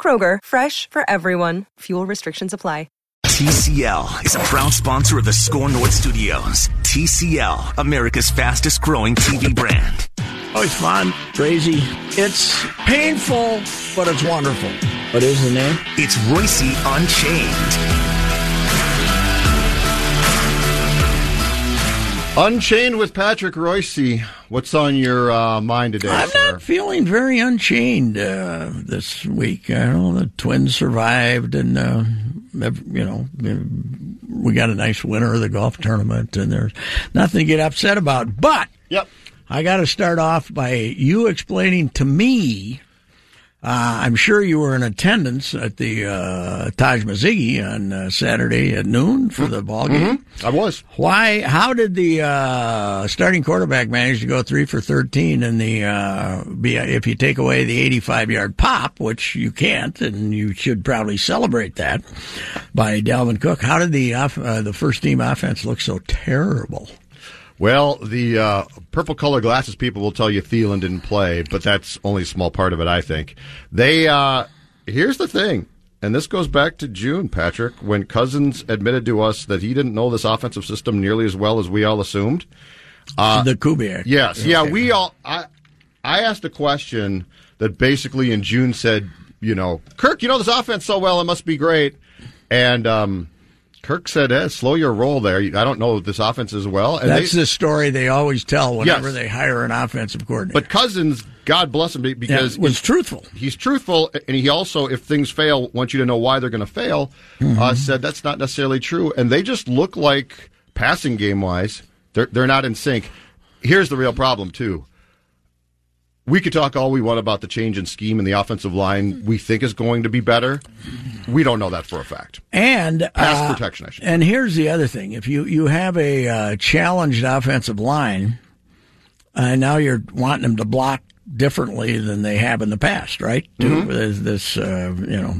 Kroger, fresh for everyone. Fuel restrictions apply. TCL is a proud sponsor of the SKOR North Studios. TCL, America's fastest growing TV brand. Oh, it's fun, crazy. It's painful, but it's wonderful. What is the name? It's Reusse Unchained. Unchained with Patrick Reusse. What's on your uh, mind today, I'm sir? not feeling very unchained uh, this week. I know the Twins survived, and uh, you know we got a nice winner of the golf tournament, and there's nothing to get upset about. But Yep. I got to start off by you explaining to me. Uh, I'm sure you were in attendance at the uh, Taj Mazzigi on uh, Saturday at noon for the ball game. I was. Why? How did the uh, starting quarterback manage to go three for thirteen? And the uh, be, if you take away the eighty-five yard pop, which you can't, and you should probably celebrate that by Dalvin Cook. How did the uh, the first team offense look so terrible? Well, the uh, purple color glasses people will tell you Thielen didn't play, but that's only a small part of it, I think. They uh, here's the thing, and this goes back to June, Patrick, when Cousins admitted to us that he didn't know this offensive system nearly as well as we all assumed. Uh, the Kubiak. Yes, yeah, we all. I I asked a question that basically in June said, you know, Kirk, you know this offense so well, it must be great, and um, Kirk said, eh, "Slow your roll there. I don't know this offense as well." And That's they, the story they always tell whenever Yes. they hire an offensive coordinator. but Cousins, God bless him, because Yeah, was truthful. he's truthful, and he also, if things fail, wants you to know why they're going to fail. Mm-hmm. Uh, said that's not necessarily true, and they just look like passing game wise, they're they're not in sync. Here's the real problem too. We could talk all we want about the change in scheme and the offensive line we think is going to be better. We don't know that for a fact. And Pass uh, protection, I should And here's the other thing: if you you have a uh, challenged offensive line, and now you're wanting them to block differently than they have in the past, right? Mm-hmm. There's This, uh, you know,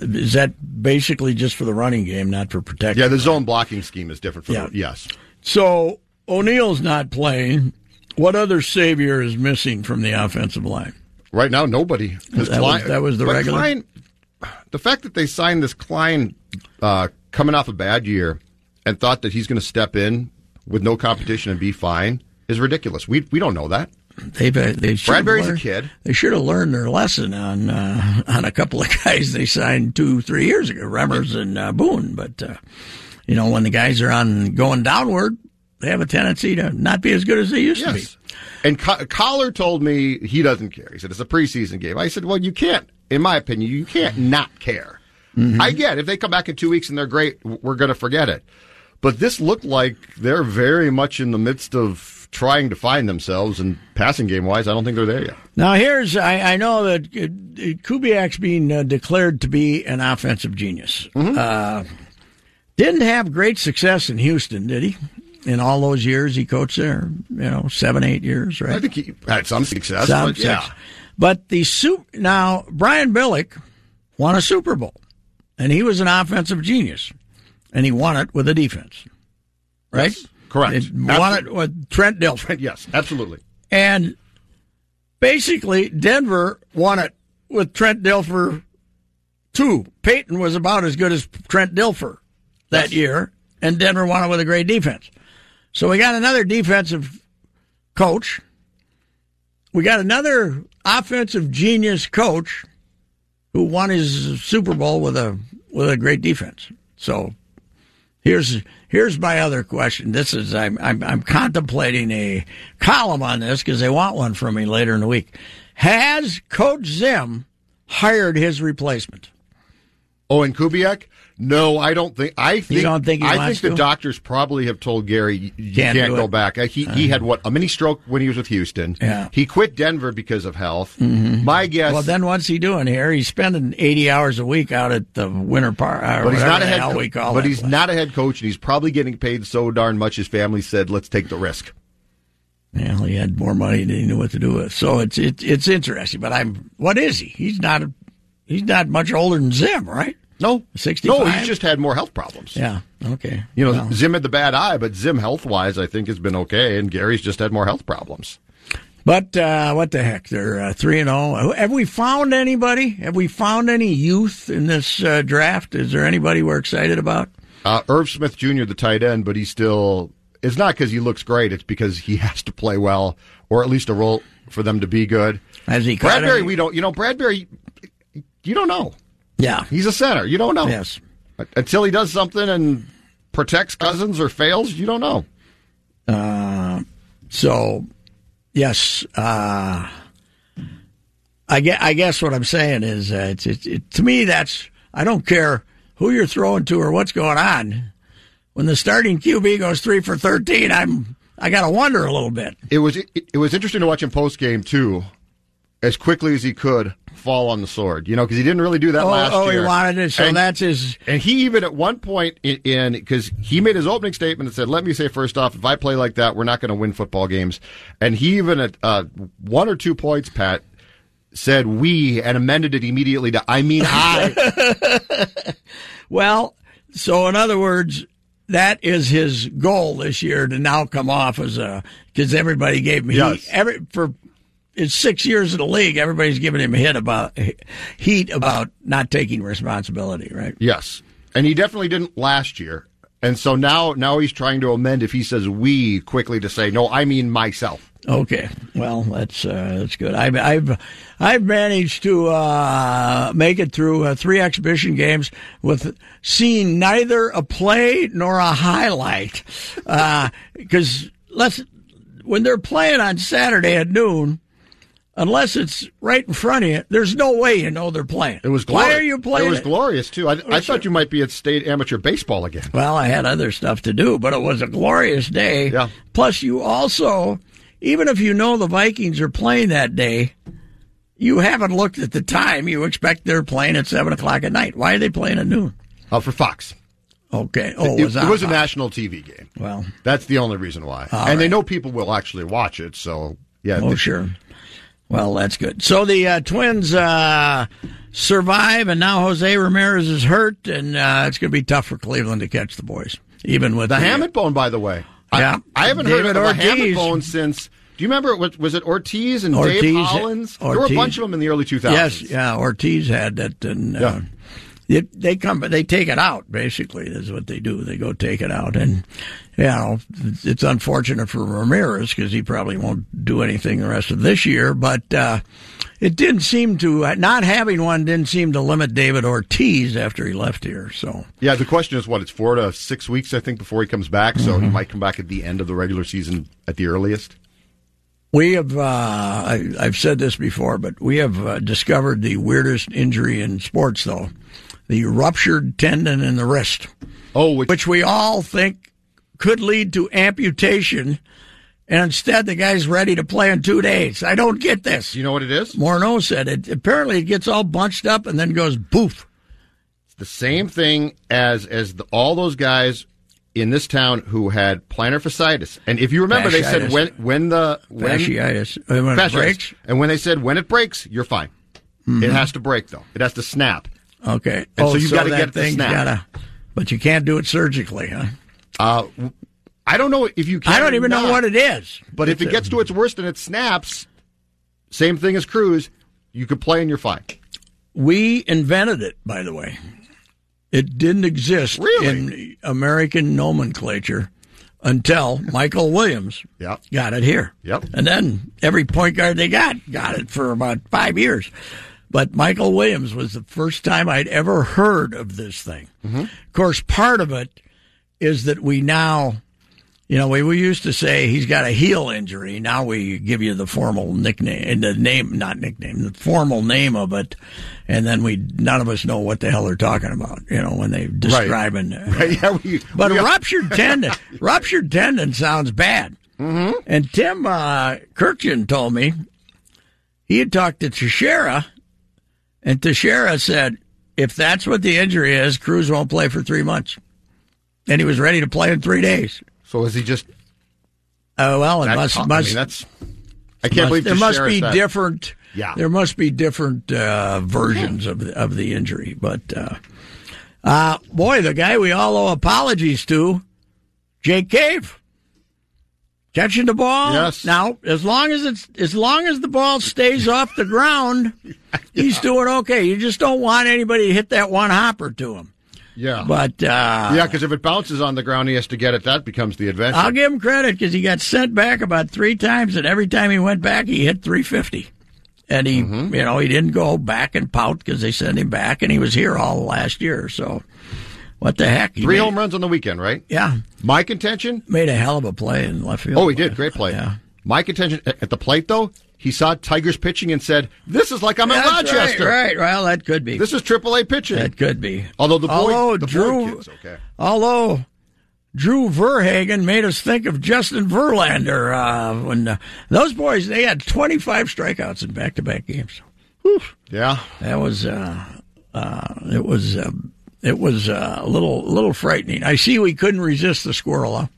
is that basically just for the running game, not for protection? Yeah, the zone blocking scheme is different. For Yeah. the, yes. So O'Neill's not playing. What other savior is missing from the offensive line? Right now, nobody. That was- that was the regular? Kline, the fact that they signed this Kline uh, coming off a bad year and thought that he's going to step in with no competition and be fine is ridiculous. We we don't know that. They've uh, they Bradbury's a learned- kid. They should have learned their lesson on uh, on a couple of guys they signed two three years ago, Remmers and uh, Boone. But uh, you know when the guys are on going downward, they have a tendency to not be as good as they used Yes. to be. And Co- Collar told me he doesn't care. He said it's a preseason game. I said, well, you can't. In my opinion, you can't not care. Mm-hmm. I get if they come back in two weeks and they're great, we're going to forget it. But this looked like they're very much in the midst of trying to find themselves, and passing game wise, I don't think they're there yet. Now here's I, I know that uh, Kubiak's being uh, declared to be an offensive genius. Mm-hmm. Uh, didn't have great success in Houston, did he? In all those years he coached there, you know, seven eight years, right? I think he had some success. Some but yeah. But the sup- now Brian Billick won a Super Bowl, and he was an offensive genius, and he won it with a defense, right? Yes, correct. It won it with Trent Dilfer, Yes, absolutely. and basically Denver won it with Trent Dilfer. Two, Peyton was about as good as Trent Dilfer that year, and Denver won it with a great defense. So we got another defensive coach. We got another offensive genius coach who won his Super Bowl with a with a great defense. So here's here's my other question. This is I'm I'm, I'm contemplating a column on this because they want one from me later in the week. Has Coach Zim hired his replacement? And Kubiak? No, I don't think. I think. don't think he I think the doctors probably have told Gary you you Can't can't, go it. back. Uh, He he uh-huh. had what a mini stroke when he was with Houston. Yeah. He quit Denver because of health. Mm-hmm. My guess. Well, then what's he doing here? He's spending 80 hours a week out at the winter park. Or uh, but he's not a head. co- we call but he's place. not a head coach, and he's probably getting paid so darn much. His family said, "Let's take the risk." Well, he had more money than he knew what to do with. So it's it, it's interesting. But I'm what is he? He's not a, he's not much older than Zim, right? No, 65? No, he's just had more health problems. Yeah. Okay. You know, Well, Zim had the bad eye, but Zim health wise, I think has been okay, and Gary's just had more health problems. but uh, what the heck? They're uh, three and zero. Have we found anybody? Have we found any youth in this uh, draft? Is there anybody we're excited about? Uh, Irv Smith Jr., the tight end, but he's still. It's not because he looks great. It's because he has to play well, or at least a role for them to be good. As he Bradbury, we don't. You know, Bradbury, you don't know. Yeah. He's a center. You don't know. Yes. Until he does something and protects Cousins or fails, you don't know. So, yes, uh, I guess, I guess what I'm saying is, uh, it's, it, it, to me, that's I don't care who you're throwing to or what's going on. When the starting QB goes three for thirteen, I'm I got to wonder a little bit. It was it, it was interesting to watch him post game too, as quickly as he could fall on the sword. You know, because he didn't really do that Oh, last oh, year. Oh, he wanted it, so And- that's his. And he even at one point in because he made his opening statement and said, "Let me say first off, if I play like that, we're not going to win football games." And he even at uh, one or two points, Pat said "we" and amended it immediately to "I mean I." Well, so in other words, that is his goal this year to now come off as a because everybody gave me Yes. Every for his six years in the league, everybody's giving him a hit about heat about not taking responsibility, right? yes, and he definitely didn't last year. And so now, now he's trying to amend. If he says "we" quickly to say "no," I mean myself. Okay, well that's uh, that's good. I've I've I've managed to uh, make it through uh, three exhibition games with seeing neither a play nor a highlight because let's when they're playing on Saturday at noon. Unless it's right in front of you, there's no way you know they're playing. It was glorious. Why are you playing? It was it? glorious too. I, I thought you might be at state amateur baseball again. Well, I had other stuff to do, but it was a glorious day. Yeah. Plus, you also, even if you know the Vikings are playing that day, you haven't looked at the time. You expect they're playing at seven o'clock at night. Why are they playing at noon? Uh, for Fox. Okay. Oh, it, it was, it on was a national TV game. Well, That's the only reason why. And they know people will actually watch it, so yeah. oh th- sure. Well, that's good. So the uh, Twins uh, survive, and now Jose Ramirez is hurt, and uh, it's going to be tough for Cleveland to catch the boys, even with The hamate bone, by the way. I- Yeah. I, haven't David heard of a hamate bone since. Do you remember? Was, was it Ortiz and Ortiz- Dave Hollins? There were a bunch of them in the early 2000s. Yes, yeah. Ortiz had that, and uh, it, they come, but they take it out. Basically, is what they do. They go take it out, and you know, it's, unfortunate for Ramirez because he probably won't do anything the rest of this year. But uh, it didn't seem to not having one didn't seem to limit David Ortiz after he left here. So Yeah, the question is what? It's four to six weeks, I think, before he comes back. So Mm-hmm. he might come back at the end of the regular season at the earliest. we have, uh, I, I've said this before, but we have uh, discovered the weirdest injury in sports, though. The ruptured tendon in the wrist. Oh, which, which we all think could lead to amputation. And instead, the guy's ready to play in two days. I don't get this. you know what it is? Morneau said it. Apparently, it gets all bunched up and then goes boof. It's the same thing as as the, all those guys in this town who had plantar fasciitis. And if you remember, they said when when the when Fasciitis. When it fasciitis. breaks. and when they said when it breaks, you're fine. Mm-hmm. It has to break though. It has to snap. Okay. And oh, so you gotta get the thing's snap. gotta- but you can't do it surgically, huh? Uh, I don't know if you can. I don't or even know what it is. But if it gets to its worst and it snaps, same thing as Cruz, you could play and you're fine. We invented it, by the way. It didn't exist Really? in American nomenclature until Michael Williams Yep. got it here. Yep. And then every point guard they got got it for about five years. But Michael Williams was the first time I'd ever heard of this thing. Of course, part of it is that we now, you know, we, we used to say he's got a heel injury. Now we give you the formal nickname, the name, not nickname, the formal name of it, and then we none of us know what the hell they're talking about. You know, when they describing. Right, yeah, we, But we- a ruptured tendon, ruptured tendon sounds bad. Mm-hmm. And Tim uh, Kurkjian told me he had talked to Teixeira, and Teixeira said, if that's what the injury is, Cruz won't play for three months. And he was ready to play in three days. So is he just? Oh well, it must I must mean, that's. I can't must- believe there must be different. Yeah. there must be different uh, versions of the, of the injury. But uh, uh, boy, the guy we all owe apologies to, Jake Cave, catching the ball. Yes. Now, as long as it's as long as the ball stays off the ground, he's doing okay. You just don't want anybody to hit that one hopper to him. Yeah. But uh, yeah, because if it bounces on the ground, he has to get it. That becomes the adventure. I'll give him credit because he got sent back about three times, and every time he went back, he hit 350. And he, Mm-hmm. you know, he didn't go back and pout because they sent him back, and he was here all last year. So, what the heck? He Three home runs on the weekend, right? Yeah, My contention. made a hell of a play in left field. Oh, he did. Great play. Yeah. My contention at the plate, though, he saw Tigers pitching and said, "This is like I'm in That's Rochester. Right, right. Well, that could be. This is AAA pitching." that could be. Although the boy, although the Drew, boy kids, okay. although Drew Verhagen made us think of Justin Verlander uh, when uh, those boys they had 25 strikeouts in back-to-back games. Whew. Yeah. That was uh, uh, it was uh, it was uh, a little little frightening. I see we couldn't resist the squirrel.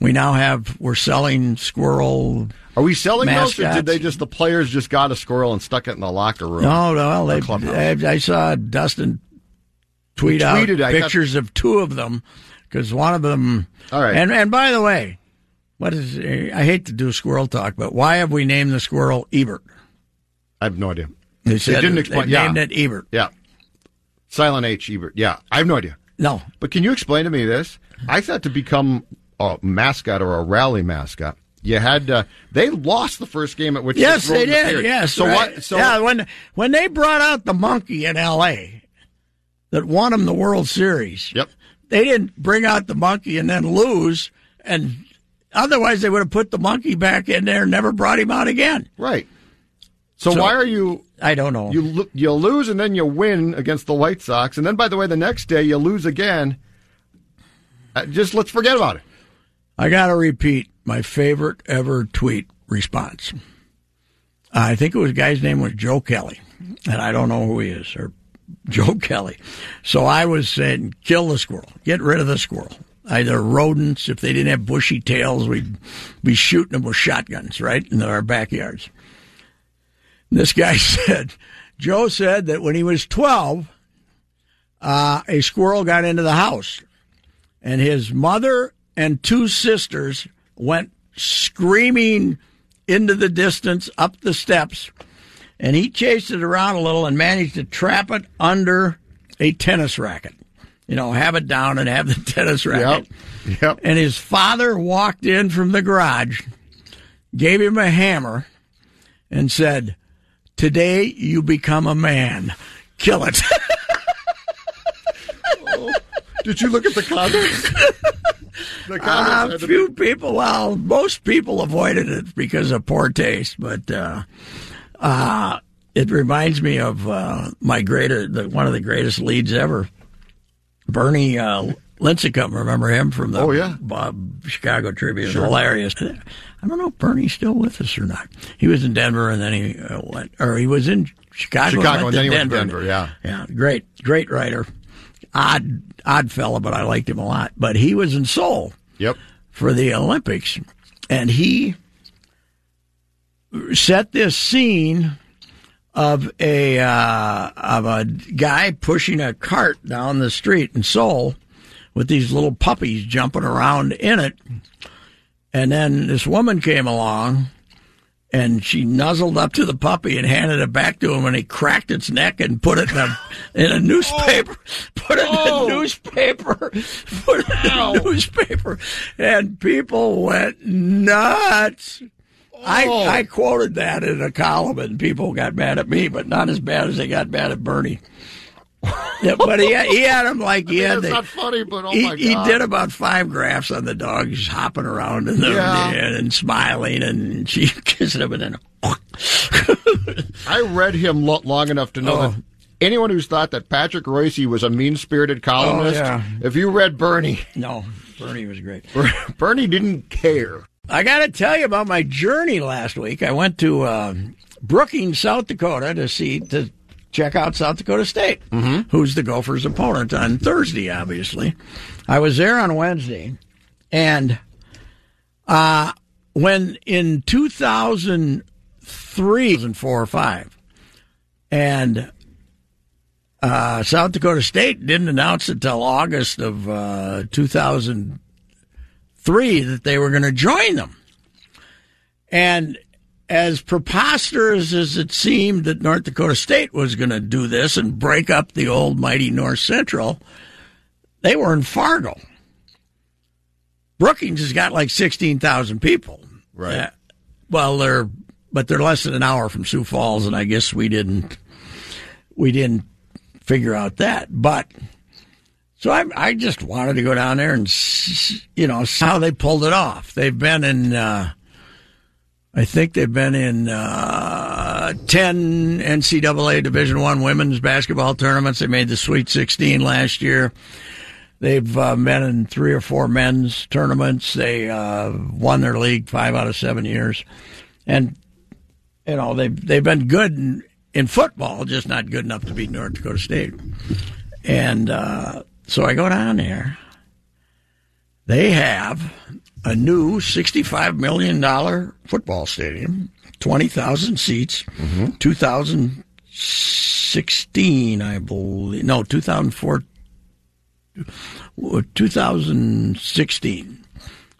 We now have we're selling squirrel. Are we selling those, or did they just the players just got a squirrel and stuck it in the locker room? No, no, they, clubhouse. I, saw Dustin tweet He out tweeted, pictures of two of them because one of them. All right. And and by the way, what is I hate to do squirrel talk, but why have we named the squirrel Ebert? I have no idea. They, said didn't they explain- yeah. named it Ebert. Yeah. Silent H. Ebert. Yeah, I have no idea. No, But can you explain to me this? I thought to become a mascot or a rally mascot, you had uh, they lost the first game at which Yes, they did. field. Yes. So right. what? So yeah, when when they brought out the monkey in L.A. that won them the World Series. Yep. They didn't bring out the monkey and then lose, and otherwise they would have put the monkey back in there and never brought him out again. Right. So, So- why are you I don't know. you you lose and then you win against the White Sox and then by the way the next day you lose again? Uh, just let's forget about it. I got to repeat my favorite ever tweet response. I think it was guy's name was Joe Kelly, and I don't know who he is or Joe Kelly. So I was saying, kill the squirrel, get rid of the squirrel. Either rodents, if they didn't have bushy tails, we'd be shooting them with shotguns right in our backyards. This guy said, Joe said that when he was 12, uh, a squirrel got into the house and his mother and two sisters went screaming into the distance up the steps and he chased it around a little and managed to trap it under a tennis racket you know have it down and have the tennis racket Yep. Yep. and his father walked in from the garage gave him a hammer and said today you become a man kill it Did you look at the comments? the comments Uh, had to few people, well, most people avoided it because of poor taste, but uh, uh, it reminds me of uh, my greater, the, one of the greatest leads ever, Bernie uh, Lincicome. Remember him from the Oh, yeah. Bob Chicago Tribune? Hilarious. I don't know if Bernie's still with us or not. He was in Denver and then he uh, went, or he was in Chicago, Chicago, and then he went to Denver. Denver, yeah. Yeah, great, great writer. Odd, odd fella, but I liked him a lot. But he was in Seoul Yep. for the Olympics, and he set this scene of a uh, of a guy pushing a cart down the street in Seoul with these little puppies jumping around in it, and then this woman came along. And she nuzzled up to the puppy and handed it back to him, and he cracked its neck and put it in a in a newspaper. Put it in a oh. newspaper. Put it in a newspaper, and people went nuts. I, Oh. I quoted that in a column, and people got mad at me, but not as bad as they got mad at Bernie. Yeah, but he had, he had him like he had It's the, not funny, but oh he, my god, he did about five graphs on the dog just hopping around and, Yeah. and, and smiling, and she kissing him, and then I read him lo- long enough to know Oh. that anyone who's thought that Patrick Reusse was a mean-spirited columnist, Oh, yeah. if you read Bernie, no, Bernie was great. Bernie didn't care. I got to tell you about my journey last week. I went to uh, Brookings, South Dakota, to see to check out South Dakota State, who's the Gophers' opponent on Thursday. Obviously, I was there on Wednesday, and uh, when in 2003 and four or five, and uh, South Dakota State didn't announce until August of uh, 2000 three that they were going to join them. And as preposterous as it seemed that North Dakota State was going to do this and break up the old mighty North Central, they were in Fargo. Brookings has got like 16,000 people. Right. Uh, well, they're but they're less than an hour from Sioux Falls and I guess we didn't we didn't figure out that. But so I, I just wanted to go down there and, you know, see how they pulled it off. They've been in, uh, I think they've been in uh, ten NCAA Division One women's basketball tournaments. They made the Sweet 16 last year. They've uh, been in three or four men's tournaments. They uh, won their league five out of seven years, and you know they've they've been good in, in football, just not good enough to beat North Dakota State. And uh, so I go down there. They have a new $65 million football stadium, 20,000 seats, mm-hmm. 2016, I believe. No, 2004, 2016.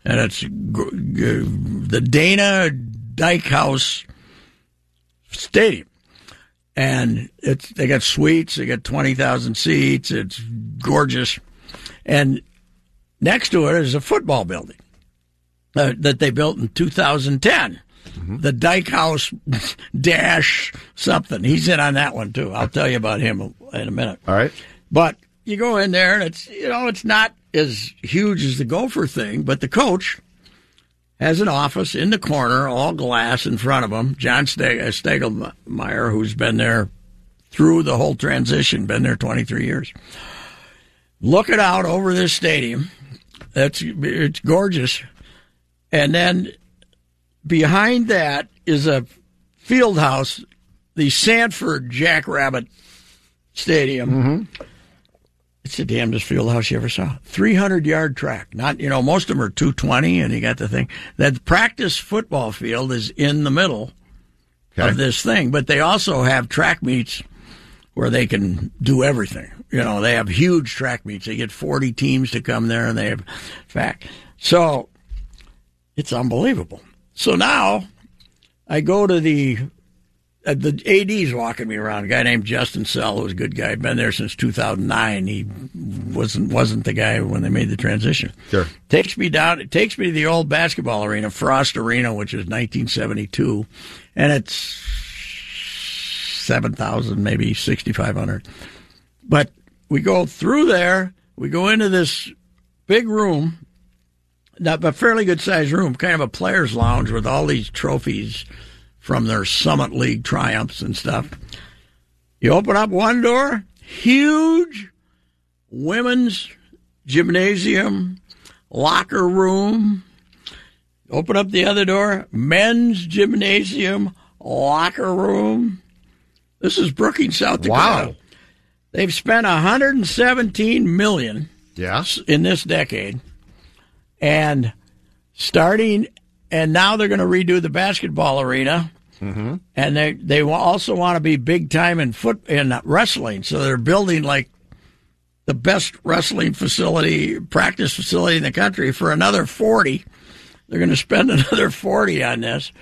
And it's the Dana Dykhouse Stadium and it's they got suites, they got twenty thousand seats. It's gorgeous, and next to it is a football building uh, that they built in 2010. The Dykhouse Dash something. He's in on that one too. I'll tell you about him in a minute. All right. But you go in there and it's you know it's not as huge as the Gopher thing, but the coach has an office in the corner, all glass in front of him. John uh, Stiegelmeier, who's been there through the whole transition, been there 23 years. Looking out over this stadium, that's it's gorgeous, and then behind that is a field house, the Sanford Jackrabbit Stadium. Mm-hmm. It's the damnedest field house you ever saw. 300 yard track. Not, you know, most of them are 220 and you got the thing. That practice football field is in the middle Okay. of this thing, but they also have track meets where they can do everything. You know, they have huge track meets. They get 40 teams to come there and they have fact. So it's unbelievable. So now I go to the uh, the AD's walking me around. A guy named Justin Sell, who's a good guy, been there since 2009. He wasn't wasn't the guy when they made the transition. Sure. Takes me down. It takes me to the old basketball arena, Frost Arena, which is 1972, and it's seven thousand, maybe 6,500. But we go through there. We go into this big room, a fairly good sized room, kind of a players' lounge with all these trophies from their Summit League triumphs and stuff. You open up one door, huge women's gymnasium, locker room. Open up the other door, men's gymnasium, locker room. This is Brookings, South Dakota. Wow. They've spent 117 million. Yes, in this decade, and starting, and now they're going to redo the basketball arena, mm-hmm. and they they also want to be big time in foot in wrestling, so they're building like the best wrestling facility, practice facility in the country for another 40. They're going to spend another 40 on this.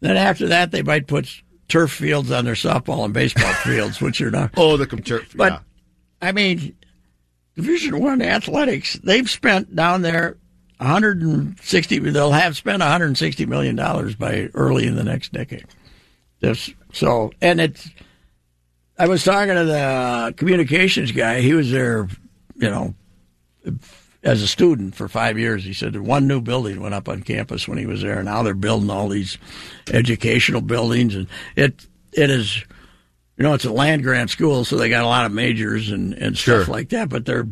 Then after that, they might put turf fields on their softball and baseball fields, which are not. Oh, the computer. But yeah. I mean, Division One athletics, they've spent down there 160. They'll have spent 160 million dollars by early in the next decade. This so, and it's. I was talking to the communications guy. He was there, you know, as a student for five years. He said one new building went up on campus when he was there. And now they're building all these educational buildings, and it it is, you know, it's a land grant school, so they got a lot of majors and and stuff like that. But they're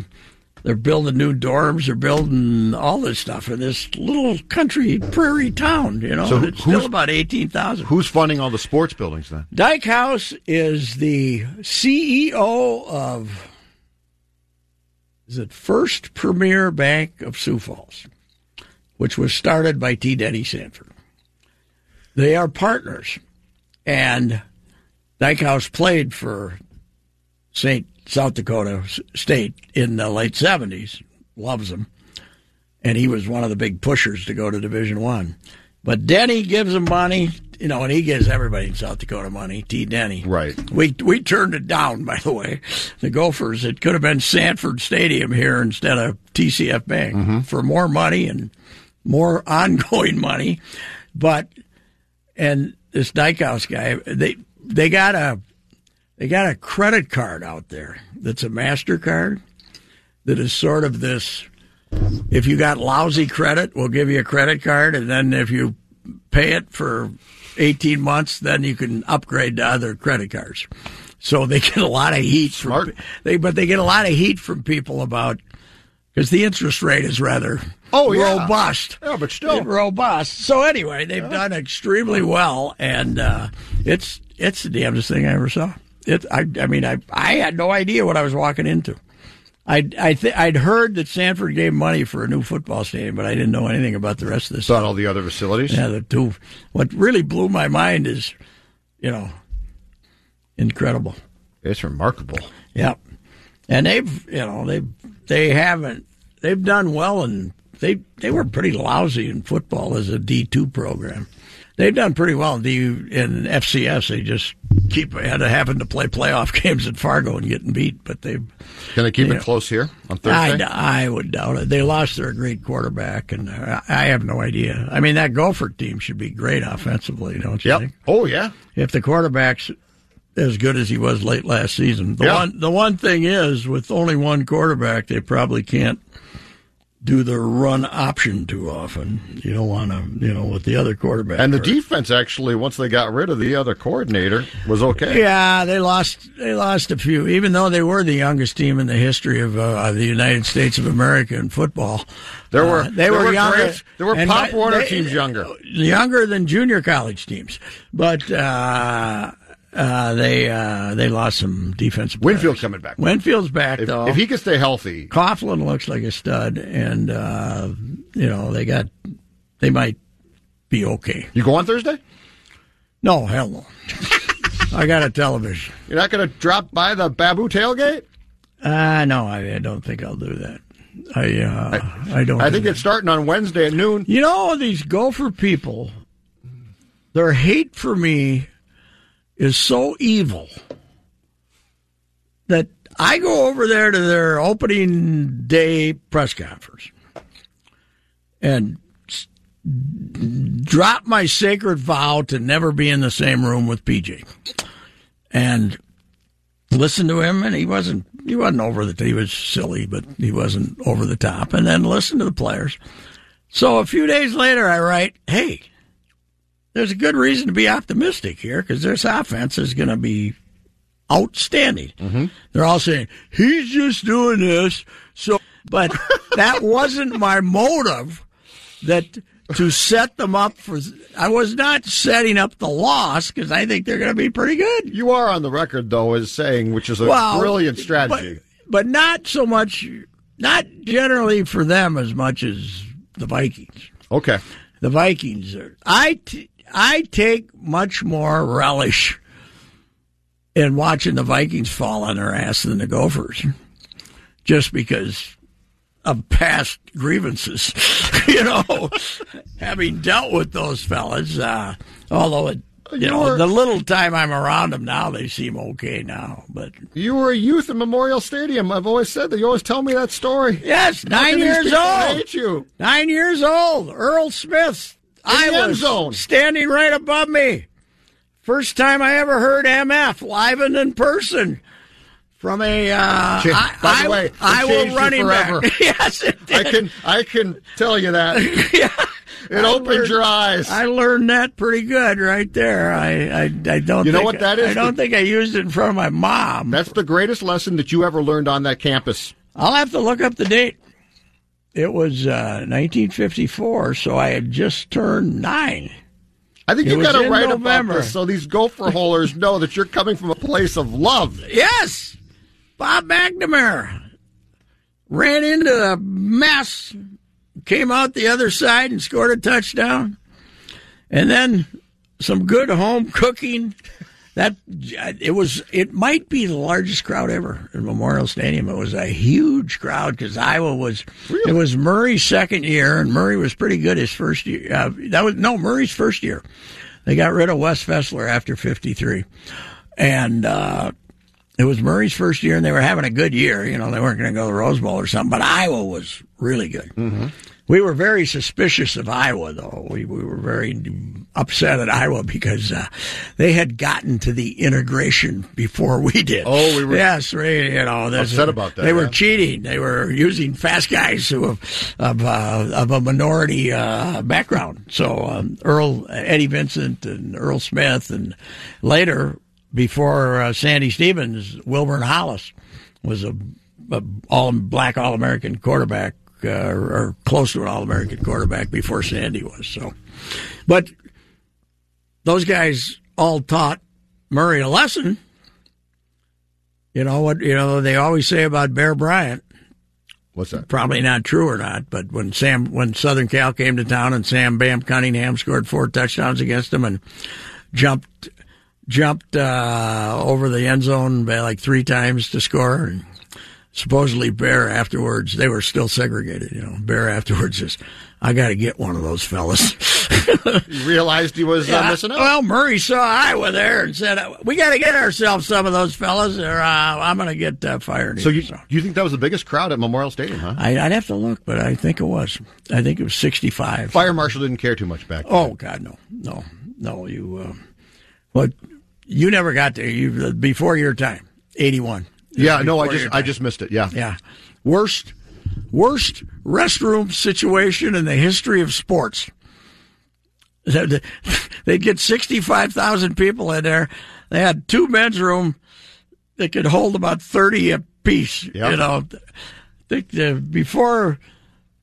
they're building new dorms. They're building all this stuff in this little country prairie town. You know, So it's who's- still about eighteen thousand. Who's funding all the sports buildings then? Dykhouse is the CEO of is it First Premier Bank of Sioux Falls, which was started by T. Denny Sanford. They are partners, and Dykhouse played for St. South Dakota State in the late seventies. Loves them, and he was one of the big pushers to go to Division One. But Denny gives him money, you know, and he gives everybody in South Dakota money. T. Denny, Right. We we turned it down, by the way. The Gophers. It could have been Sanford Stadium here instead of TCF Bank mm-hmm. for more money and more ongoing money. But and this Dykhouse guy, they they got a they got a credit card out there that's a Mastercard that is sort of this. If you got lousy credit, we'll give you a credit card, and then if you pay it for 18 months, then you can upgrade to other credit cards. So they get a lot of heat Smart. from they, but they get a lot of heat from people about because the interest rate is rather Oh, yeah. robust. Yeah, but still. robust. So anyway, they've done extremely well, and uh, it's it's the damnedest thing I ever saw. It, I, I mean, I, I had no idea what I was walking into. I, I th- I'd heard that Sanford gave money for a new football stadium, but I didn't know anything about the rest of this. About all the other facilities. Yeah, the two. What really blew my mind is, you know, incredible. It's remarkable. Yep. And they've, you know, they they haven't they've done well and they they were pretty lousy in football as a D two program. They've done pretty well in in FCS. They just keep had to having to play playoff games at Fargo and getting beat, but they've Can they keep Yeah. it close here on I, Thursday? I would doubt it. They lost their great quarterback, and I I have no idea. I mean, that Gopher team should be great offensively, don't you Yep. think? Oh yeah. if the quarterback's as good as he was late last season. The Yeah. one the one thing is with only one quarterback, they probably can't do the run option too often. You don't want to, you know, with the other quarterback. And the hurt. defense actually, once they got rid of the other coordinator, was okay. Yeah, they lost. They lost a few, even though they were the youngest team in the history of uh, the United States of America in football. There were Uh, they there were were younger. great- there were Pop Warner teams younger. younger than junior college teams, but uh, uh, they uh, they lost some defensive. Players. coming back. Winfield's back If, though. if he can stay healthy, Coughlin looks like a stud, and uh, you know they got they might be okay. you go on Thursday. No, hell no. I got a television. You're not going to drop by the Babu tailgate. Uh, no, I, I don't think I'll do that. I uh, I, don't. I do think that. it's starting on Wednesday at noon. You know, these Gopher people, their hate for me is so evil that I go over there to their opening day press conference and drop my sacred vow to never be in the same room with PJ. And listen to him, and he wasn't he wasn't over the he was silly, but he wasn't over the top. And then listen to the players. So a few days later, I write, "Hey, there's a good reason to be optimistic here because this offense is going to be outstanding." Mm-hmm. They're all saying he's just doing this, so but that wasn't my motive. That to set them up for, I was not setting up the loss because I think they're going to be pretty good. You are on the record though as saying, which is a Well, brilliant strategy. But, but not so much, not generally for them as much as the Vikings. okay, The Vikings are. I, t- I take much more relish in watching the Vikings fall on their ass than the Gophers, just because of past grievances. you know, having dealt with those fellas, uh, although it you, You know, were- the little time I'm around them now, they seem okay now. But You were a youth at Memorial Stadium. I've always said that. You always tell me that story. yes, nine years old. Hate you. Nine years old. Earl Smith. I the was zone. standing right above me. First time I ever heard MF live and in person from a uh, I- by the way, changed you running forever. back. yes, it I can I can tell you that. Yeah. It I opened learned- your eyes. I learned that pretty good right there. I I, I don't. You know what that is? I don't think I used it in front of my mom. That's the greatest lesson that you ever learned on that campus. I'll have to look up the date. It was uh, 1954, so I had just turned nine. I think you got to write November. about this so these gopher holers know that you're coming from a place of love. Yes, Bob McNamara ran into a mess, came out the other side and scored a touchdown, and then some good home cooking. That it was. It might be the largest crowd ever in Memorial Stadium. It was a huge crowd because Iowa was. It was Murray's second year, and Murray was pretty good his first year. Uh, that was no Murray's first year. They got rid of Wes Fesler after '53, and uh, it was Murray's first year, and they were having a good year. You know, they weren't going to go to the Rose Bowl or something, but Iowa was really good. Mm-hmm. We were very suspicious of Iowa, though. We, we were very upset at Iowa because uh, they had gotten to the integration before we did. Oh, we were yes, we, you know, upset about that, They were cheating. They were using fast guys who of of, uh, of a minority uh, background. So um, Earl Eddie Vincent and Earl Smith, and later before uh, Sandy Stevens, Wilburn Hollis was a, a all black All American quarterback. Uh, or close to an All American quarterback before Sandy was. So, but those guys all taught Murray a lesson. You know what? You know they always say about Bear Bryant. What's that? Probably not true or not, but when Sam, when Southern Cal came to town and Sam Bam Cunningham scored four touchdowns against them and jumped jumped uh, over the end zone by like three times to score, and supposedly Bear afterwards they were still segregated. You know, Bear afterwards says, "I got to get one of those fellas." You realized he was uh, missing out. Well, Murray saw Iowa there and said, "We got to get ourselves some of those fellas, or uh, I'm going to get uh, fired." so here." you you think that was the biggest crowd at Memorial Stadium, huh? I, I'd have to look, but I think it was. I think it was 65. Fire marshal didn't care too much back then. Oh God, no, no, no. You, uh, what? You never got there. You before your time. 81. Yeah, no, I just I just missed it. Yeah. Yeah. Worst, worst restroom situation in the history of sports. They'd get 65,000 people in there. They had two men's room that could hold about 30 apiece. Yeah. You know, think the, before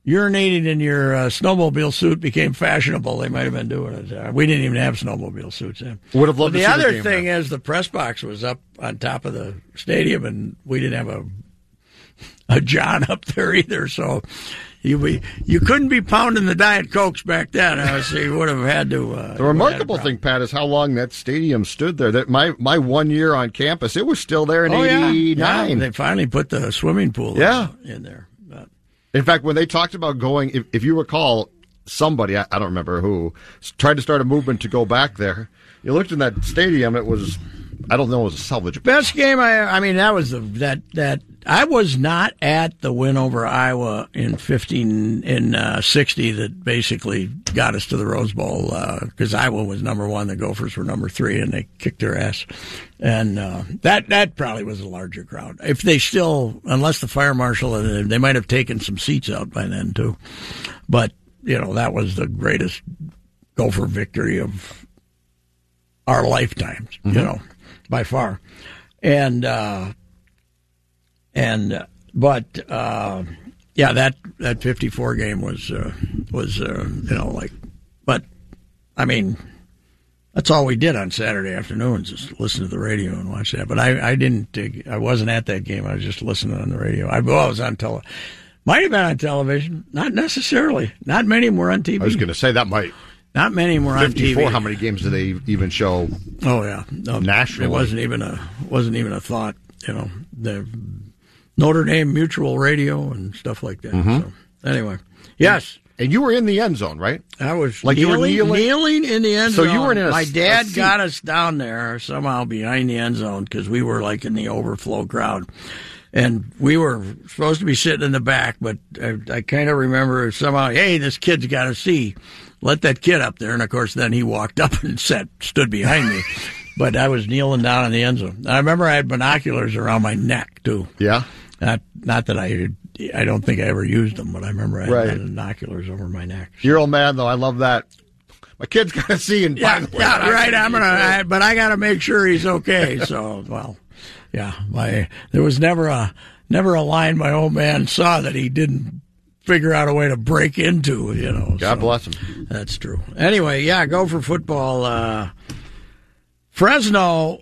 urinating in your uh, snowmobile suit became fashionable, they might have been doing it. Uh, we didn't even have snowmobile suits then. Would have loved to the see the other game thing is the press box was up on top of the stadium, and we didn't have a a John up there either. So you we, you couldn't be pounding the diet cokes back then. Uh, so you would have had to. Uh, The remarkable thing, Pat, is how long that stadium stood there. That my my one year on campus, it was still there in Oh yeah, '89. yeah. They finally put the swimming pool. Yeah. in there. In fact, when they talked about going, if, if you recall, somebody I, I don't remember who, tried to start a movement to go back there. You looked in that stadium; it was I don't know, it was a salvageable. Best game I I mean that was the that that I was not at the win over Iowa in fifteen in uh, sixty that basically got us to the Rose Bowl because Iowa was number one, the Gophers were number three, and they kicked their ass. And uh, that that probably was a larger crowd. If they still, unless the fire marshal, uh, they might have taken some seats out by then too. But you know that was the greatest Gopher victory of our lifetimes. You know, by far. And uh, and but uh, yeah, that that fifty four game was uh, was uh, you know like, but I mean. That's all we did on Saturday afternoons, just listen to the radio and watch that. But I, I didn't, I wasn't at that game. I was just listening on the radio. I, well, I was on tele, might have been on television, not necessarily. Not many were on TV. I was going to say that might not many were on 54. TV. How many games do they even show? Oh yeah, no, Nationally. It wasn't even a wasn't even a thought. You know, the Notre Dame Mutual Radio and stuff like that. Mm-hmm. So anyway, yes, And you were in the end zone, right? I was Like you were kneeling, kneeling? kneeling in the end So zone. you were in a- My dad got us down there somehow behind the end zone because we were like in the overflow crowd, and we were supposed to be sitting in the back. But I, I kind of remember somehow, hey, this kid's got to see. Let that kid up there, and of course, then he walked up and sat, stood behind me. But I was kneeling down in the end zone. I remember I had binoculars around my neck too. Yeah. Not, not that I, I don't think I ever used them, but I remember I had binoculars over my neck. Your old man, though, I love that. My kid's gonna see. And by Yeah, yeah, right. I'm gonna. I, but I got to make sure he's okay. So, well, yeah, my there was never a never a line my old man saw that he didn't figure out a way to break into. You know, God so bless them. That's true. Anyway, yeah, go for football. Uh, Fresno,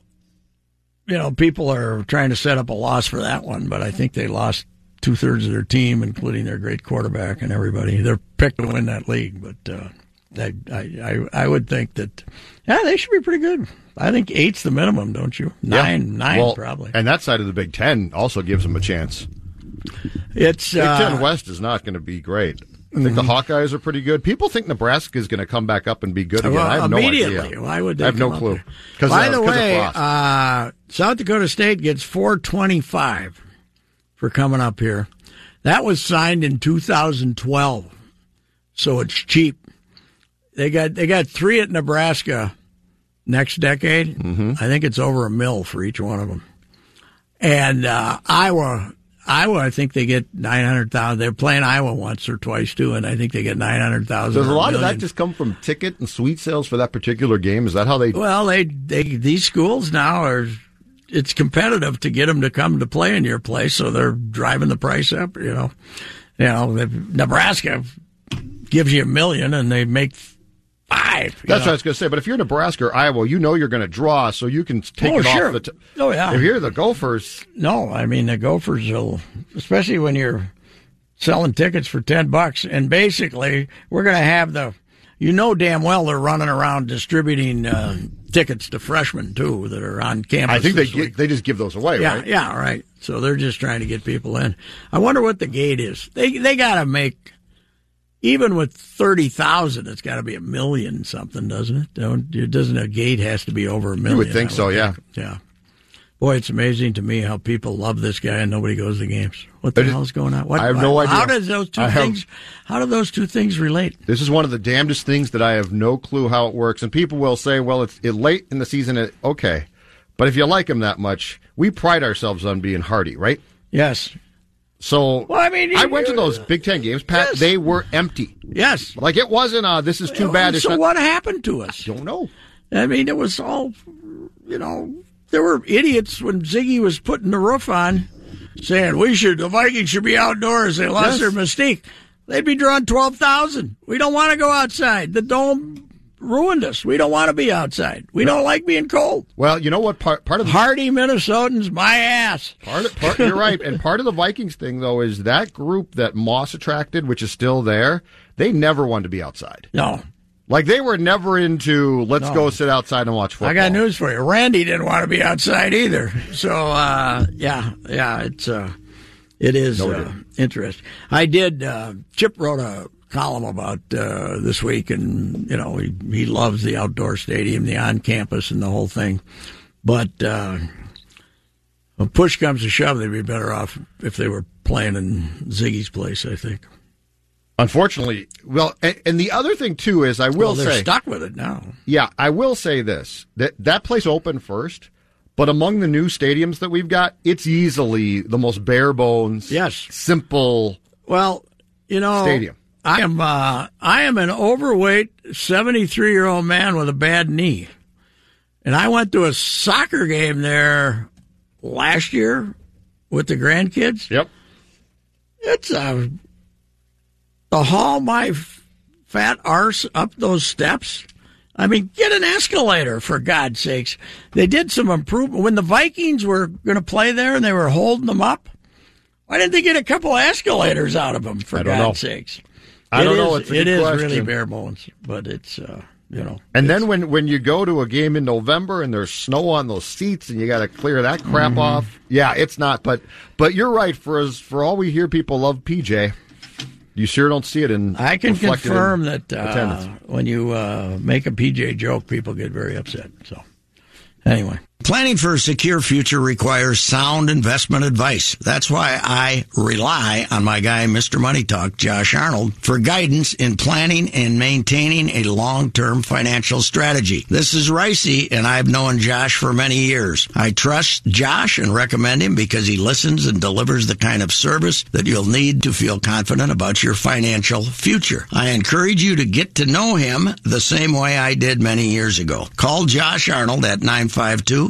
you know, people are trying to set up a loss for that one, but I think they lost two thirds of their team, including their great quarterback and everybody. They're picked to win that league, but uh, I, I, I, I would think that yeah, they should be pretty good. I think eight's the minimum, don't you? Nine, Yeah. nine Well, probably. And that side of the Big Ten also gives them a chance. It's Big uh, Ten West is not going to be great. I think the Hawkeyes are pretty good. People think Nebraska is going to come back up and be good again. Well, I have no immediately. idea. Why would they I have no clue. there? 'Cause, By uh, the way, uh, South Dakota State gets 425 for coming up here. That was signed in 2012, so it's cheap. They got they got three at Nebraska next decade. Mm-hmm. I think it's over a mill for each one of them. And uh, Iowa, Iowa, I think they get nine hundred thousand. They're playing Iowa once or twice too, and I think they get nine hundred thousand. Does a lot of that just come from ticket and suite sales for that particular game? Is that how they? Well, they they these schools now are it's competitive to get them to come to play in your place, so they're driving the price up. You know, you know, Nebraska gives you a million and they make five. That's know. what I was going to say. But if you're Nebraska or Iowa, you know you're going to draw, so you can take Oh, it sure. off the. T- Oh, yeah. If you're the Gophers, No, I mean the Gophers will, especially when you're selling tickets for ten bucks, and basically we're going to have the, you know, damn well they're running around distributing uh, tickets to freshmen too that are on campus. I think they they just give those away, Yeah, right? yeah, right. So they're just trying to get people in. I wonder what the gate is. They they got to make even with thirty thousand, it's got to be a million something, doesn't it? Don't it doesn't a gate has to be over a million? You would think I so, yeah. yeah. Boy, it's amazing to me how people love this guy and nobody goes to the games. What the just- hell is going on? What, I have no How idea. does those two I have- things? How do those two things relate? This is one of the damnedest things that I have no clue how it works. And people will say, well, it's it late in the season. It, okay. But if you like him that much, we pride ourselves on being hardy, right? Yes, So Well, I mean, I went to those Big Ten games, Pat. Yes. They were empty. yes. Like it wasn't. Uh, this is too bad. So not. what happened to us? I Don't know. I mean, it was all, you know, there were idiots when Zygi was putting the roof on, saying we should, the Vikings should be outdoors. They lost Yes. their mystique. They'd be drawing twelve thousand. We don't want to go outside. The dome ruined us. We don't want to be outside. We don't like being cold. Well, you know what? Part part of the Hardy Minnesotans, my ass. Part, of, part you're right, and part of the Vikings thing though is that group that Moss attracted, which is still there. They never wanted to be outside. No, Like they were never into let's No. go sit outside and watch football. I got news for you. Randy didn't want to be outside either. So uh, yeah, yeah, it's uh, it is No, it uh, interesting. I did. Uh, Chip wrote a column about uh, this week, and you know he he loves the outdoor stadium, the on campus, and the whole thing. But uh, when push comes to shove, they'd be better off if they were playing in Zygi's place. I think. Unfortunately, well, and, and the other thing too is I will well, they're say, stuck with it now. yeah, I will say this that that place opened first, but among the new stadiums that we've got, it's easily the most bare bones, Yes. simple. Well, you know, Stadium. I am uh, I am an overweight seventy three year old man with a bad knee, and I went to a soccer game there last year with the grandkids. Yep. It's a to haul my fat arse up those steps. I mean, get an escalator for God's sakes. They did some improvement when the Vikings were going to play there and they were holding them up. Why didn't they get a couple of escalators out of them? For God's know. sakes, I It don't know. is- It's a it good is question. really bare bones, but it's uh, you know. And then when, when you go to a game in November and there's snow on those seats and you got to clear that crap off, yeah, it's not. But but you're right. For as for all we hear, people love PJ. You sure don't see it in. I can reflected in confirm that uh, when you uh, make a PJ joke, people get very upset. So, anyway. Planning for a secure future requires sound investment advice. That's why I rely on my guy, Mr. Money Talk, Josh Arnold, for guidance in planning and maintaining a long-term financial strategy. This is Ricey, and I've known Josh for many years. I trust Josh and recommend him because he listens and delivers the kind of service that you'll need to feel confident about your financial future. I encourage you to get to know him the same way I did many years ago. Call Josh Arnold at 952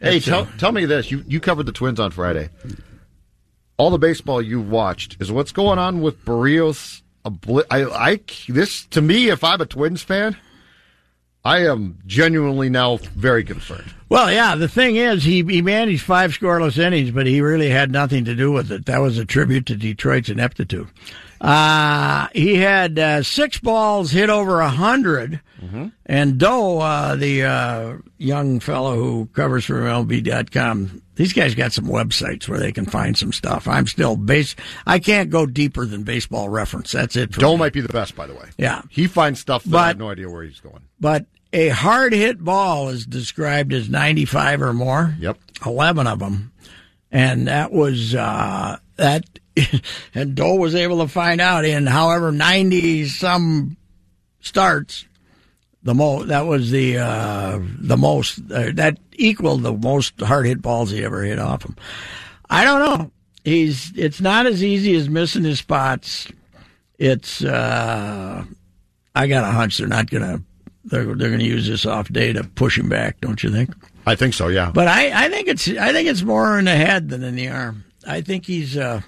Hey, tell, tell me this. You you covered the Twins on Friday. All the baseball you've watched is what's going on with Berrios. Obli- I, I this to me, if I'm a Twins fan, I am genuinely now very concerned. Well, yeah, the thing is, he, he managed five scoreless innings, but he really had nothing to do with it. That was a tribute to Detroit's ineptitude. Uh, he had uh, six balls hit over a 100 and Do, uh, the uh, young fellow who covers for MLB.com, these guys got some websites where they can find some stuff. I'm still base. I can't go deeper than baseball reference. That's it. For Do me. might be the best, by the way. Yeah. he finds stuff that I But- have no idea where he's going. but a hard hit ball is described as 95 or more. Yep. 11 of them. And that was, uh, that, and Dole was able to find out in however 90 some starts, the mo that was the, uh, the most, uh, that equaled the most hard hit balls he ever hit off him. I don't know. He's, it's not as easy as missing his spots. It's, uh, I got a hunch they're not going to, they're, they're to use this off day to push him back, don't you think? I think so. Yeah, But I, I think it's I think it's more in the head than in the arm. I think he's uh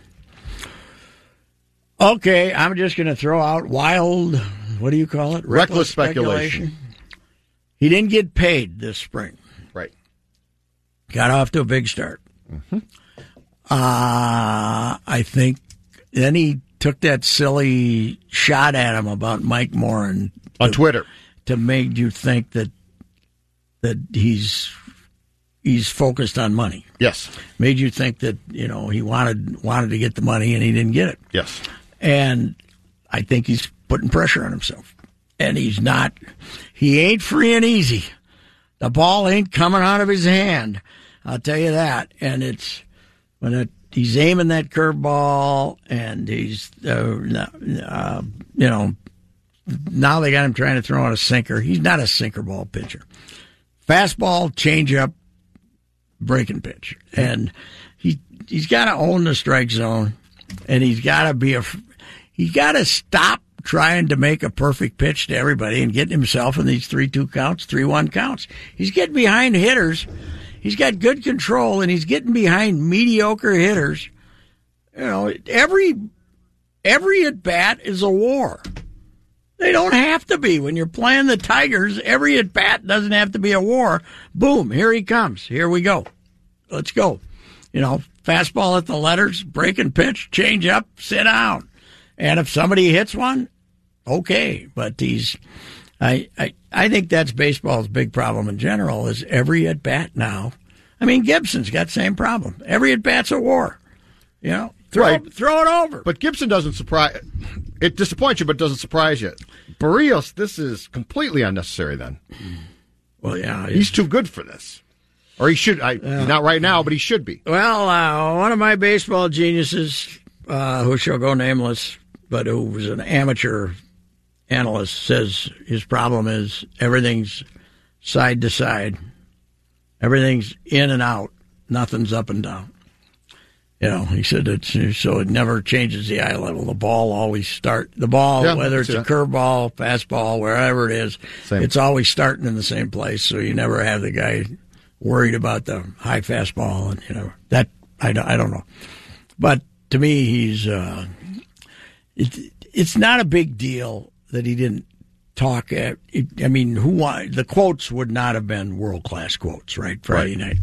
okay. I'm just going to throw out wild. What do you call it? Reckless speculation. He didn't get paid this spring. right. Got off to a big start. Uh, I think then he took that silly shot at him about Mike Morin On Twitter, to make you think that that he's he's focused on money. yes, made you think that you know he wanted wanted to get the money and he didn't get it. yes. And I think he's putting pressure on himself. And he's not he ain't free and easy. The ball ain't coming out of his hand. I'll tell you that. And it's when it, he's aiming that curveball and he's uh, uh, you know now they got him trying to throw out a sinker. He's not a sinker ball pitcher. Fastball, changeup, breaking pitch, and he he's got to own the strike zone, and he's got to be a he's got to stop trying to make a perfect pitch to everybody and getting himself in these three two counts, three one counts. He's getting behind hitters. He's got good control, and he's getting behind mediocre hitters. You know, every every at bat is a war. They don't have to be. When you're playing the Tigers, every at bat doesn't have to be a war. Boom, here he comes. Here we go. Let's go. You know, fastball at the letters, breaking pitch, change up, sit down. And if somebody hits one, okay. But these, I, I, I think that's baseball's big problem in general is every at bat now. I mean, Gibson's got the same problem. Every at bat's a war. You know, throw, Right. throw it over. But Gibson doesn't surprise. It disappoints you, but doesn't surprise you. Berrios, this is completely unnecessary. Then well, yeah, he's too good for this, or he should. I, Not right now, but he should be. Well, uh, one of my baseball geniuses, uh, who shall go nameless, but who was an amateur analyst, says his problem is everything's side to side, everything's in and out, nothing's up and down. You know, he said it's so it never changes the eye level. The ball always start the ball, Yeah, whether it's a curveball, fastball, wherever it is, Same. it's always starting in the same place. So you never have the guy worried about the high fastball, and you know that I don't, I don't know. But to me, he's uh, it, it's not a big deal that he didn't talk. At, I mean, who the quotes would not have been world class quotes, right? Friday night,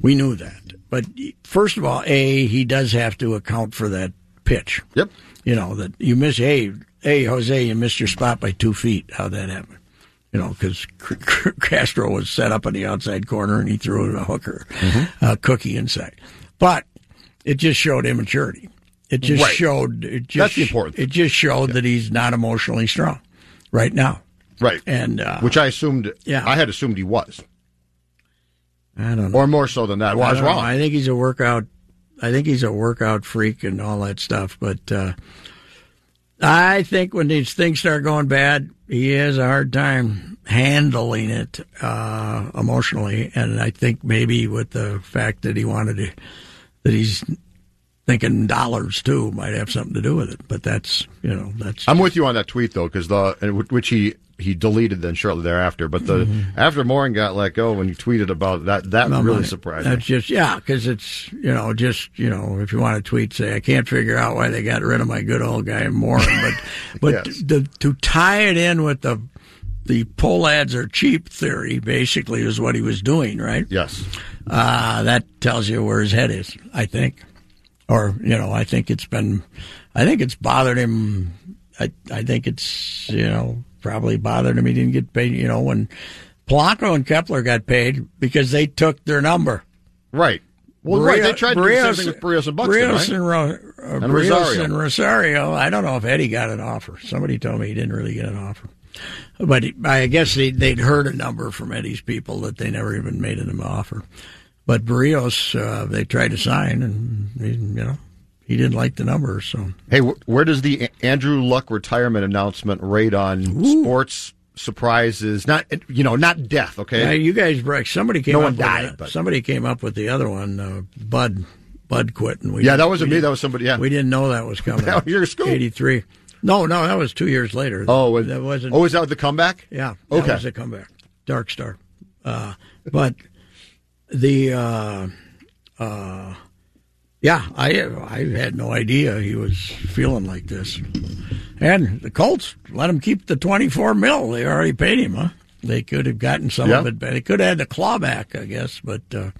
we knew that. But first of all, a he does have to account for that pitch. Yep. You know that you miss. Hey, hey, Jose, you missed your spot by two feet. How'd that happened? You know, because Castro was set up in the outside corner and he threw a hooker, a cookie inside. But it just showed immaturity. It just Right. showed. It just, That's the important It just showed that he's not emotionally strong right now. Right. And uh, Which I assumed, Yeah. I had assumed he was. I don't know. Or more so than that. Well, I was don't know. wrong. I think he's a workout. I think he's a workout freak and all that stuff. But uh, I think when these things start going bad, he has a hard time handling it uh, emotionally. And I think maybe with the fact that he wanted to, that he's thinking dollars too, might have something to do with it. But that's you know that's I'm with you on that tweet though, because the which he he deleted then shortly thereafter. But the after Morin got let go, when he tweeted about that, that No really surprised That's me. just yeah, because it's you know just you know if you want to tweet say I can't figure out why they got rid of my good old guy Morin, but but Yes. to, to tie it in with the the Pohlads are cheap theory basically is what he was doing, right? Yes, Uh, that tells you where his head is, I think, or you know I think it's been, I think it's bothered him. I I think it's you know probably bothered him. He didn't get paid. You know when Polanco and Kepler got paid because they took their number. right. Well, right. They tried to do the Berrios- same thing with Berrios and Buxton, Berrios right? and, Ro- uh, And Berrios Rosario. and Rosario. I don't know if Eddie got an offer. Somebody told me he didn't really get an offer, but I guess they, they'd heard a number from Eddie's people that they never even made him an offer. But Berrios, uh, they tried to sign, and he, you know he didn't like the number. So Hey, wh- where does the Andrew Luck retirement announcement rate on sports surprises? Not you know, not death. Okay. yeah, you guys, break. Somebody came No up one with died, but- somebody came up with the other one. Uh, Bud, Bud quit, and we yeah, that wasn't me. That was somebody. Yeah. We didn't know that was coming. That was your scoop. Eighty three. No, no, that was two years later. oh, that wasn't. Oh, is that the comeback? Yeah. That Okay. was a comeback. Dark Star. Uh, but the uh, uh, yeah, I I had no idea he was feeling like this. And the Colts let him keep the twenty four mil. They already paid him, huh? They could have gotten some Yeah. of it but They could have had the clawback, I guess. But uh,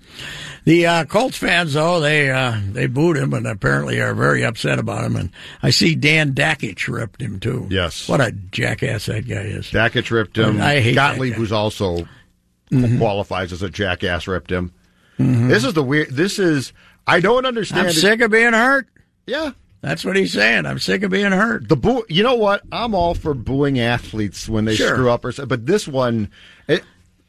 the uh, Colts fans, though, they uh, they booed him and apparently are very upset about him. And I see Dan Dakich ripped him too. Yes. what a jackass that guy is. Dakich ripped him. I hate that Gottlieb, guy. who's also Mm-hmm. qualifies as a jackass, ripped him. This is the weird. This is. I don't understand. I'm it. sick of being hurt. Yeah. That's what he's saying. I'm sick of being hurt. The boo. You know what? I'm all for booing athletes when they Sure. screw up or. so- But this one, it,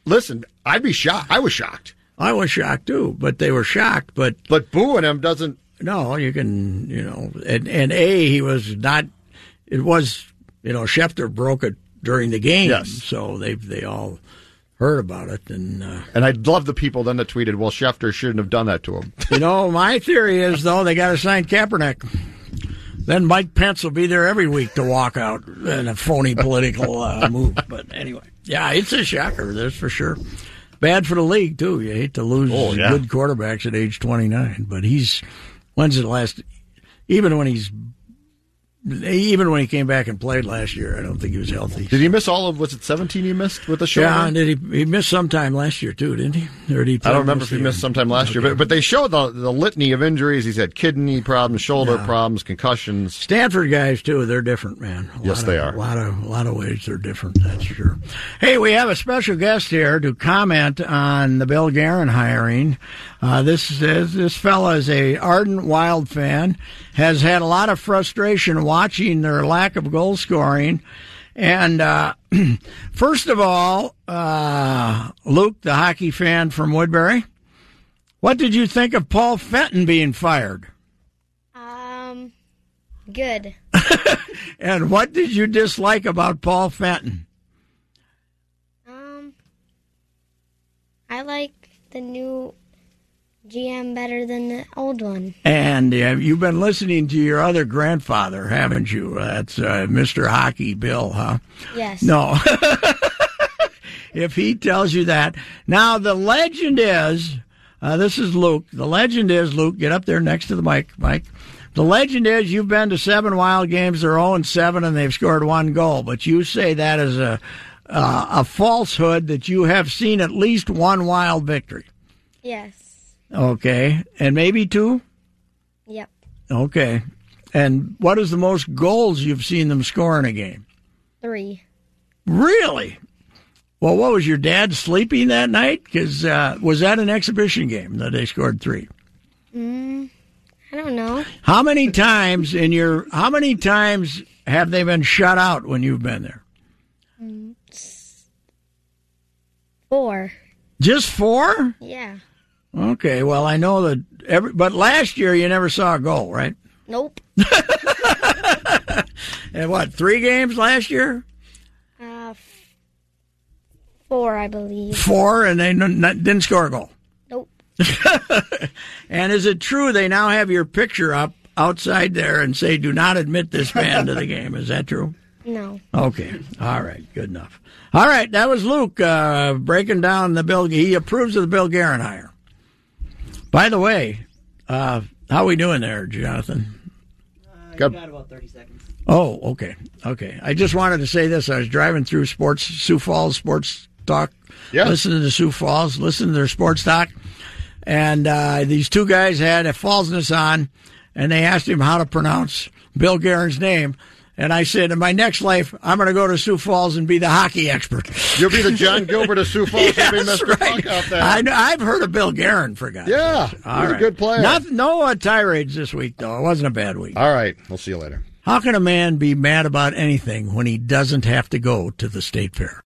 listen, I'd be shocked. I was shocked. I was shocked too, but they were shocked. But But booing him doesn't. no, you can, you know, and, and A, he was not, it was, you know, Schefter broke it during the game. Yes. So they, they all heard about it. And, uh, And I'd love the people then that tweeted, "Well, Schefter shouldn't have done that to him." you know, my theory is though, they got to sign Kaepernick. Then Mike Pence will be there every week to walk out in a phony political uh, move. But anyway, yeah, it's a shocker, that's for sure. Bad for the league too. You hate to lose Oh, yeah. good quarterbacks at age twenty nine, but he's when's the last? Even when he's even when he came back and played last year, I don't think he was healthy. Did he miss all of? Was it 17 he missed with the shoulder? Yeah, and did he? He missed some time last year too, didn't he? Or did he I don't remember if he the missed year? sometime last year, but, but they showed the, the litany of injuries. He's had kidney problems, shoulder Yeah. problems, concussions. Stanford guys too. They're different, man. A Yes, they of- are. A lot of a lot of ways they're different. That's sure. Hey, we have a special guest here to comment on the Bill Guerin hiring. Uh, this is this fella is a ardent Wild fan. Has had a lot of frustration watching their lack of goal scoring. And uh, first of all, uh, Luke, the hockey fan from Woodbury, what did you think of Paul Fenton being fired? Um, good. And what did you dislike about Paul Fenton? Um, I like the new GM better than the old one. And uh, you've been listening to your other grandfather, haven't you? That's uh, Mr. Hockey Bill, huh? Yes. No. if he tells you that. Now, the legend is uh, this is Luke. The legend is, Luke, get up there next to the mic, Mike. The legend is you've been to seven wild games. They're 0 and 7, and they've scored one goal. But you say that is a uh, a falsehood that you have seen at least one wild victory. Yes. Okay, and maybe two. Yep. Okay, and what is the most goals you've seen them score in a game? Three. Really? Well, what was your dad sleeping that night? Because uh, was that an exhibition game that they scored three? Mm, I don't know. How many times in your how many times have they been shut out when you've been there? Mm, four. Just four? Yeah. Okay. Well, I know that every but last year you never saw a goal, right? Nope. and what? Three games last year? Uh, f- four, I believe. Four, and they n- n- didn't score a goal. Nope. and is it true they now have your picture up outside there and say, "Do not admit this man to the game"? Is that true? No. Okay. All right. Good enough. All right. That was Luke uh, breaking down the bill. He approves of the Bill Guerin hire. By the way, uh, how we doing there, Jonathan? Uh, got about 30 seconds. Oh, okay. Okay. I just wanted to say this. I was driving through sports, Sioux Falls Sports Talk, yeah. listening to Sioux Falls, listening to their sports talk. And uh, these two guys had a Fallsness on, and they asked him how to pronounce Bill Guerin's name. And I said, in my next life, I'm going to go to Sioux Falls and be the hockey expert. You'll be the John Gilbert of Sioux Falls. yes, be Mr. Right. Funk out there. I, have heard of Bill Guerin, for God's Yeah, sake. he's a good player. Not, no uh, tirades this week, though. It wasn't a bad week. All right. We'll see you later. How can a man be mad about anything when he doesn't have to go to the state fair?